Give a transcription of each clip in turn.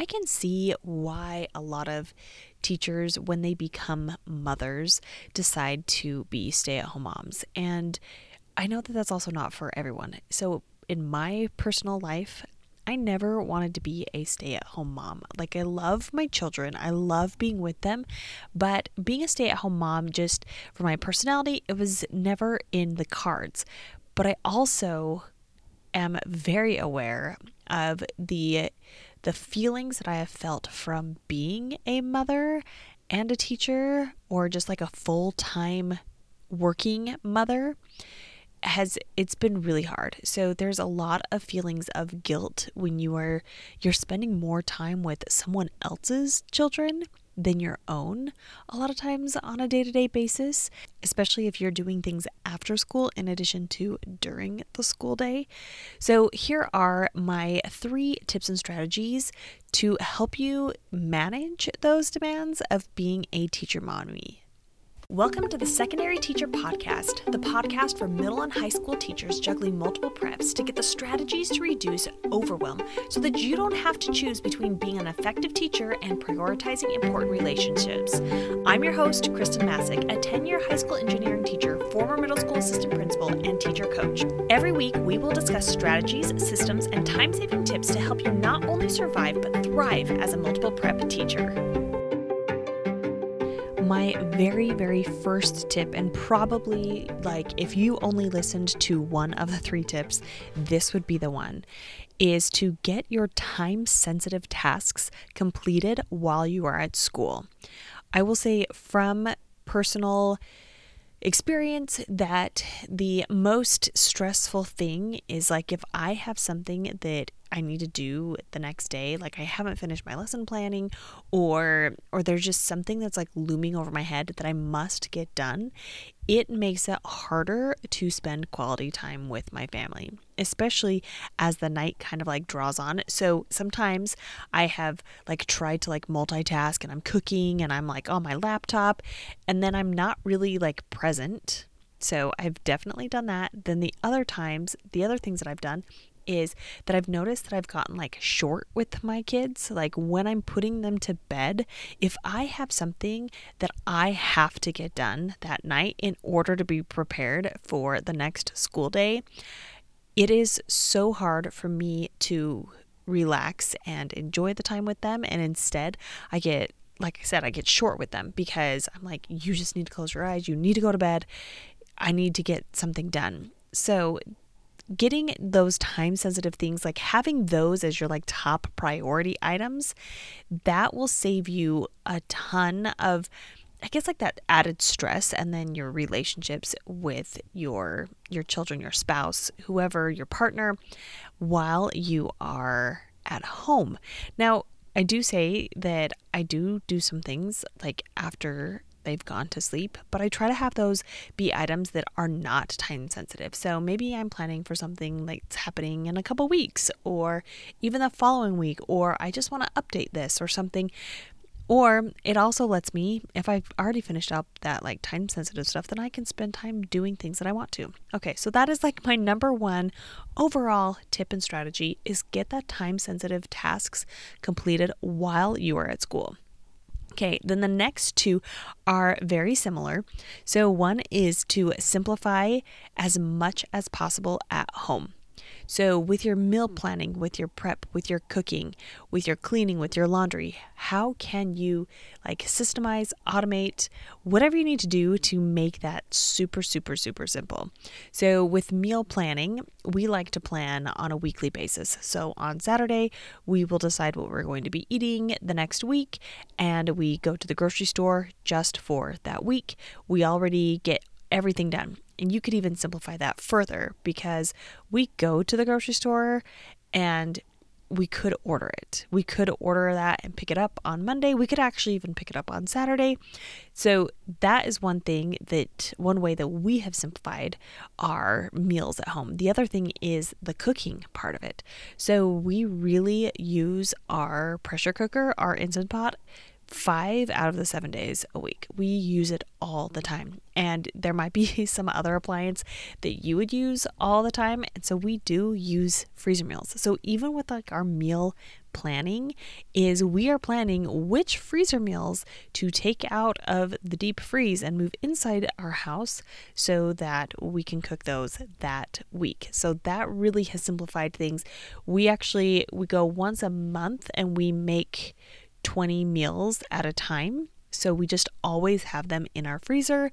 I can see why a lot of teachers, when they become mothers, decide to be stay at home moms. And I know that that's also not for everyone. So, in my personal life, I never wanted to be a stay at home mom. Like, I love my children, I love being with them, but being a stay at home mom, just for my personality, it was never in the cards. But I also am very aware of the the feelings that I have felt from being a mother and a teacher or just like a full-time working mother has it's been really hard. So there's a lot of feelings of guilt when you are you're spending more time with someone else's children than your own a lot of times on a day-to-day basis, especially if you're doing things after school in addition to during the school day. So here are my 3 tips and strategies to help you manage those demands of being a teacher mommy. Welcome to the Secondary Teacher Podcast, the podcast for middle and high school teachers juggling multiple preps to get the strategies to reduce overwhelm so that you don't have to choose between being an effective teacher and prioritizing important relationships. I'm your host, Khristen Massic, a 10 year high school engineering teacher, former middle school assistant principal, and teacher coach. Every week, we will discuss strategies, systems, and time saving tips to help you not only survive but thrive as a multiple prep teacher my very, very first tip, and probably like if you only listened to one of the three tips, this would be the one, is to get your time sensitive tasks completed while you are at school. I will say from personal experience that the most stressful thing is like if I have something that I need to do the next day like I haven't finished my lesson planning or or there's just something that's like looming over my head that I must get done it makes it harder to spend quality time with my family especially as the night kind of like draws on so sometimes I have like tried to like multitask and I'm cooking and I'm like on my laptop and then I'm not really like present so I've definitely done that. Then the other times, the other things that I've done is that I've noticed that I've gotten like short with my kids. Like when I'm putting them to bed, if I have something that I have to get done that night in order to be prepared for the next school day, it is so hard for me to relax and enjoy the time with them. And instead, I get like I said, I get short with them because I'm like, you just need to close your eyes. You need to go to bed. I need to get something done. So, getting those time sensitive things, like having those as your like top priority items, that will save you a ton of I guess like that added stress and then your relationships with your your children, your spouse, whoever, your partner while you are at home. Now, I do say that I do do some things like after they've gone to sleep, but I try to have those be items that are not time sensitive. So maybe I'm planning for something that's happening in a couple weeks or even the following week, or I just want to update this or something. Or it also lets me, if I've already finished up that like time sensitive stuff, then I can spend time doing things that I want to. Okay, so that is like my number one overall tip and strategy is get that time sensitive tasks completed while you are at school. Okay, then the next two are very similar. So, one is to simplify as much as possible at home. So, with your meal mm. planning, with your prep, with your cooking, with your cleaning, with your laundry, how can you like systemize, automate, whatever you need to do to make that super, super, super simple? So, with meal planning, we like to plan on a weekly basis. So, on Saturday, we will decide what we're going to be eating the next week, and we go to the grocery store just for that week. We already get everything done. And you could even simplify that further because we go to the grocery store and we could order it. We could order that and pick it up on Monday. We could actually even pick it up on Saturday. So, that is one thing that one way that we have simplified our meals at home. The other thing is the cooking part of it. So, we really use our pressure cooker, our Instant Pot, five out of the seven days a week. We use it all the time. And there might be some other appliance that you would use all the time. And so we do use freezer meals. So even with like our meal planning is we are planning which freezer meals to take out of the deep freeze and move inside our house so that we can cook those that week. So that really has simplified things. We actually we go once a month and we make 20 meals at a time. So we just always have them in our freezer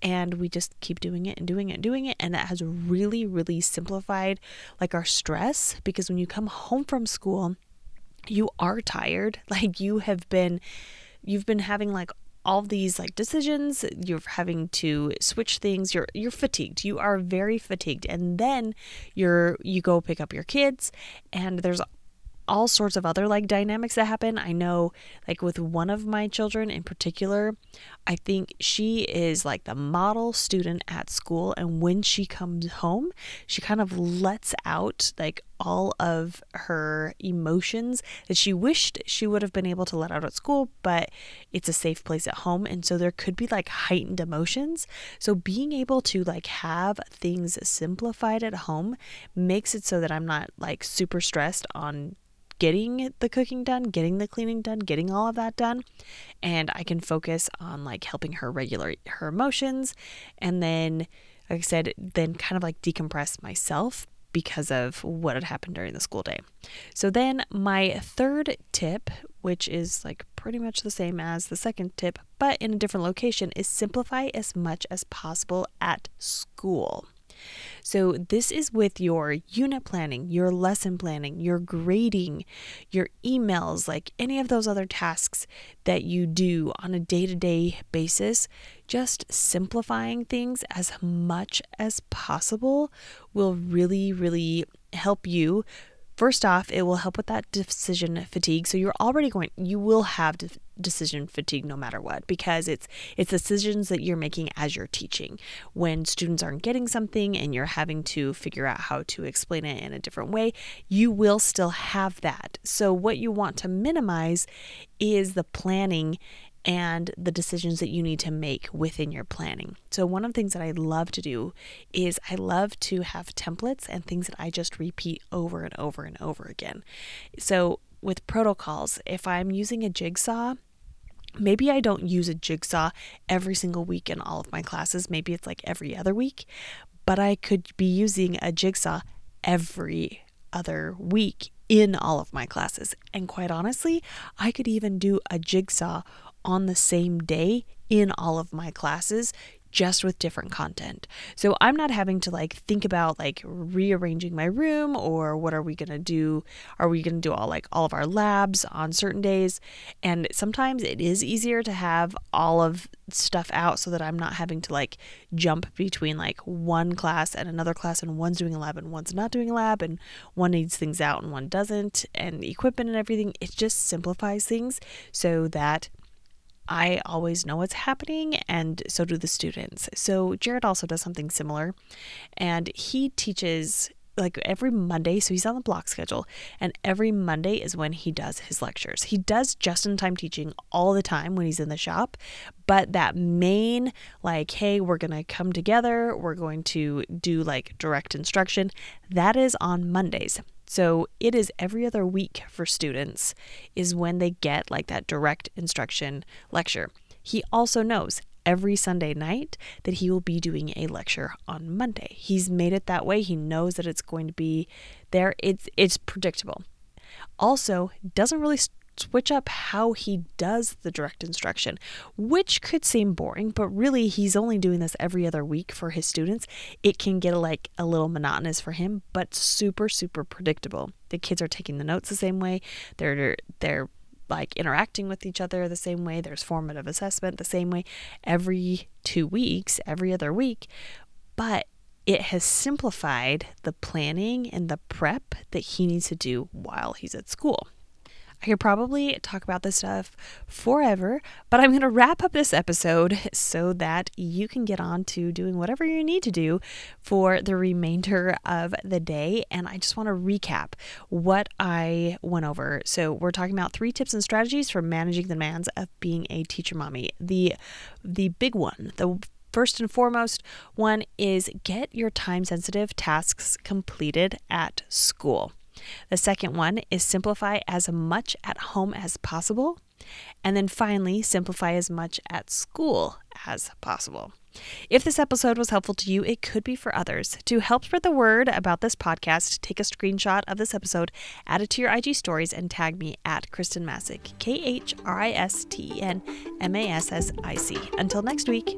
and we just keep doing it and doing it and doing it. And that has really, really simplified like our stress because when you come home from school, you are tired. Like you have been, you've been having like all these like decisions you're having to switch things you're you're fatigued you are very fatigued and then you're you go pick up your kids and there's all sorts of other like dynamics that happen. I know, like with one of my children in particular, I think she is like the model student at school. And when she comes home, she kind of lets out like all of her emotions that she wished she would have been able to let out at school, but it's a safe place at home. And so there could be like heightened emotions. So being able to like have things simplified at home makes it so that I'm not like super stressed on getting the cooking done, getting the cleaning done, getting all of that done. And I can focus on like helping her regulate her emotions. And then, like I said, then kind of like decompress myself because of what had happened during the school day. So then my third tip, which is like pretty much the same as the second tip, but in a different location, is simplify as much as possible at school. So, this is with your unit planning, your lesson planning, your grading, your emails, like any of those other tasks that you do on a day to day basis. Just simplifying things as much as possible will really, really help you First off, it will help with that decision fatigue. So you're already going you will have de- decision fatigue no matter what because it's it's decisions that you're making as you're teaching. When students aren't getting something and you're having to figure out how to explain it in a different way, you will still have that. So what you want to minimize is the planning and the decisions that you need to make within your planning. So, one of the things that I love to do is I love to have templates and things that I just repeat over and over and over again. So, with protocols, if I'm using a jigsaw, maybe I don't use a jigsaw every single week in all of my classes. Maybe it's like every other week, but I could be using a jigsaw every other week in all of my classes. And quite honestly, I could even do a jigsaw on the same day in all of my classes just with different content. So I'm not having to like think about like rearranging my room or what are we going to do? Are we going to do all like all of our labs on certain days? And sometimes it is easier to have all of stuff out so that I'm not having to like jump between like one class and another class and one's doing a lab and one's not doing a lab and one needs things out and one doesn't and equipment and everything. It just simplifies things so that I always know what's happening, and so do the students. So, Jared also does something similar, and he teaches like every Monday. So he's on the block schedule, and every Monday is when he does his lectures. He does just in time teaching all the time when he's in the shop, but that main, like, hey, we're going to come together, we're going to do like direct instruction, that is on Mondays. So it is every other week for students is when they get like that direct instruction lecture. He also knows every Sunday night that he will be doing a lecture on Monday. He's made it that way. He knows that it's going to be there. It's it's predictable. Also, doesn't really switch up how he does the direct instruction, which could seem boring, but really he's only doing this every other week for his students. It can get like a little monotonous for him, but super super predictable. The kids are taking the notes the same way. They're they're like interacting with each other the same way. There's formative assessment the same way every 2 weeks, every other week. But it has simplified the planning and the prep that he needs to do while he's at school. I could probably talk about this stuff forever, but I'm going to wrap up this episode so that you can get on to doing whatever you need to do for the remainder of the day. And I just want to recap what I went over. So, we're talking about three tips and strategies for managing the demands of being a teacher mommy. The the big one, the First and foremost, one is get your time sensitive tasks completed at school. The second one is simplify as much at home as possible. And then finally, simplify as much at school as possible. If this episode was helpful to you, it could be for others. To help spread the word about this podcast, take a screenshot of this episode, add it to your IG stories, and tag me at Khristen Massic, K H R I S T E N M A S S I C. Until next week.